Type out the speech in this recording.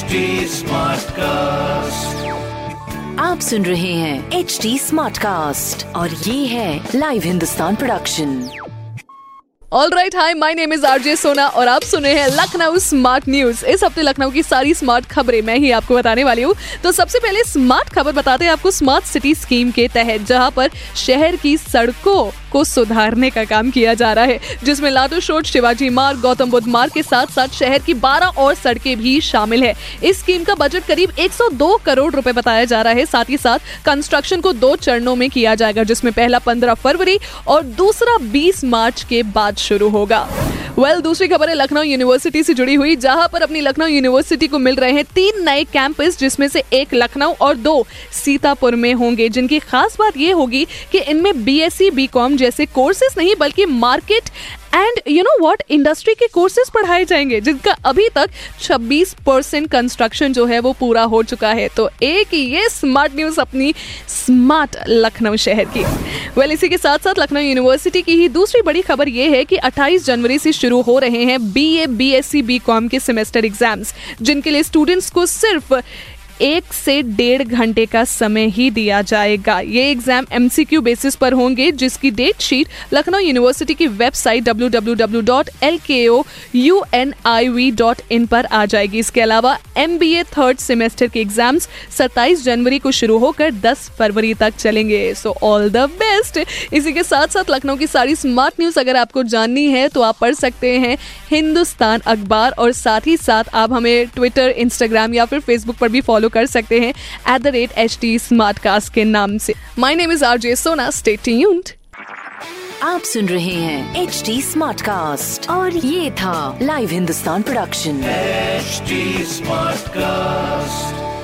Smartcast. आप सुन रहे हैं एच डी स्मार्ट कास्ट और ये है live Hindustan production all right hi my name is RJ Sona और आप सुने हैं लखनऊ स्मार्ट न्यूज़ इस हफ़्ते लखनऊ की सारी स्मार्ट खबरें मैं ही आपको बताने वाली हूँ। तो सबसे पहले स्मार्ट खबर बताते हैं आपको स्मार्ट सिटी स्कीम के तहत जहाँ पर शहर की सड़कों को सुधारने का काम किया जा रहा है, जिसमें लाटो शोट शिवाजी मार्ग, गौतम बुद्ध मार्ग के साथ साथ शहर की 12 और सड़कें भी शामिल है। इस स्कीम का बजट करीब 102 करोड़ रुपए बताया जा रहा है। साथ ही साथ कंस्ट्रक्शन को दो चरणों में किया जाएगा, जिसमें पहला 15 फरवरी और दूसरा 20 मार्च के बाद शुरू होगा। वेल well, दूसरी खबर है लखनऊ यूनिवर्सिटी से जुड़ी हुई जहाँ पर अपनी लखनऊ यूनिवर्सिटी को मिल रहे हैं तीन नए कैंपस जिसमें से एक लखनऊ और दो सीतापुर में होंगे। जिनकी खास बात यह होगी कि इनमें बीएससी बीकॉम जैसे कोर्सेज नहीं बल्कि market and you know what industry के कोर्सेज पढ़ाए जाएँगे जिनका अभी तक 26 परसेंट कंस्ट्रक्शन जो है वो पूरा हो चुका है। तो एक ये स्मार्ट न्यूज़ अपनी स्मार्ट लखनऊ शहर की। वेल well, इसी के साथ साथ लखनऊ यूनिवर्सिटी की ही दूसरी बड़ी खबर ये है कि 28 जनवरी से शुरू हो रहे हैं B A B S C B com के सेमेस्टर एग्ज़ाम्स जिनके लिए स्टूडेंट्स को सिर्फ़ एक से डेढ़ घंटे का समय ही दिया जाएगा। ये एग्ज़ाम एमसीक्यू बेसिस पर होंगे, जिसकी डेट शीट लखनऊ यूनिवर्सिटी की वेबसाइट www.lkouniv.in पर आ जाएगी। इसके अलावा एमबीए थर्ड सेमेस्टर के एग्ज़ाम्स 27 जनवरी को शुरू होकर 10 फरवरी तक चलेंगे। सो ऑल द बेस्ट इसी के साथ साथ लखनऊ की सारी स्मार्ट न्यूज़ अगर आपको जाननी है तो आप पढ़ सकते हैं हिंदुस्तान अखबार और साथ ही साथ आप हमें ट्विटर इंस्टाग्राम या फिर फेसबुक पर भी फॉलो कर सकते हैं at the rate H T smart cast के नाम से। My name is R J Sona state आप सुन रहे हैं एच टी स्मार्ट कास्ट और ये था live Hindustan production smart cast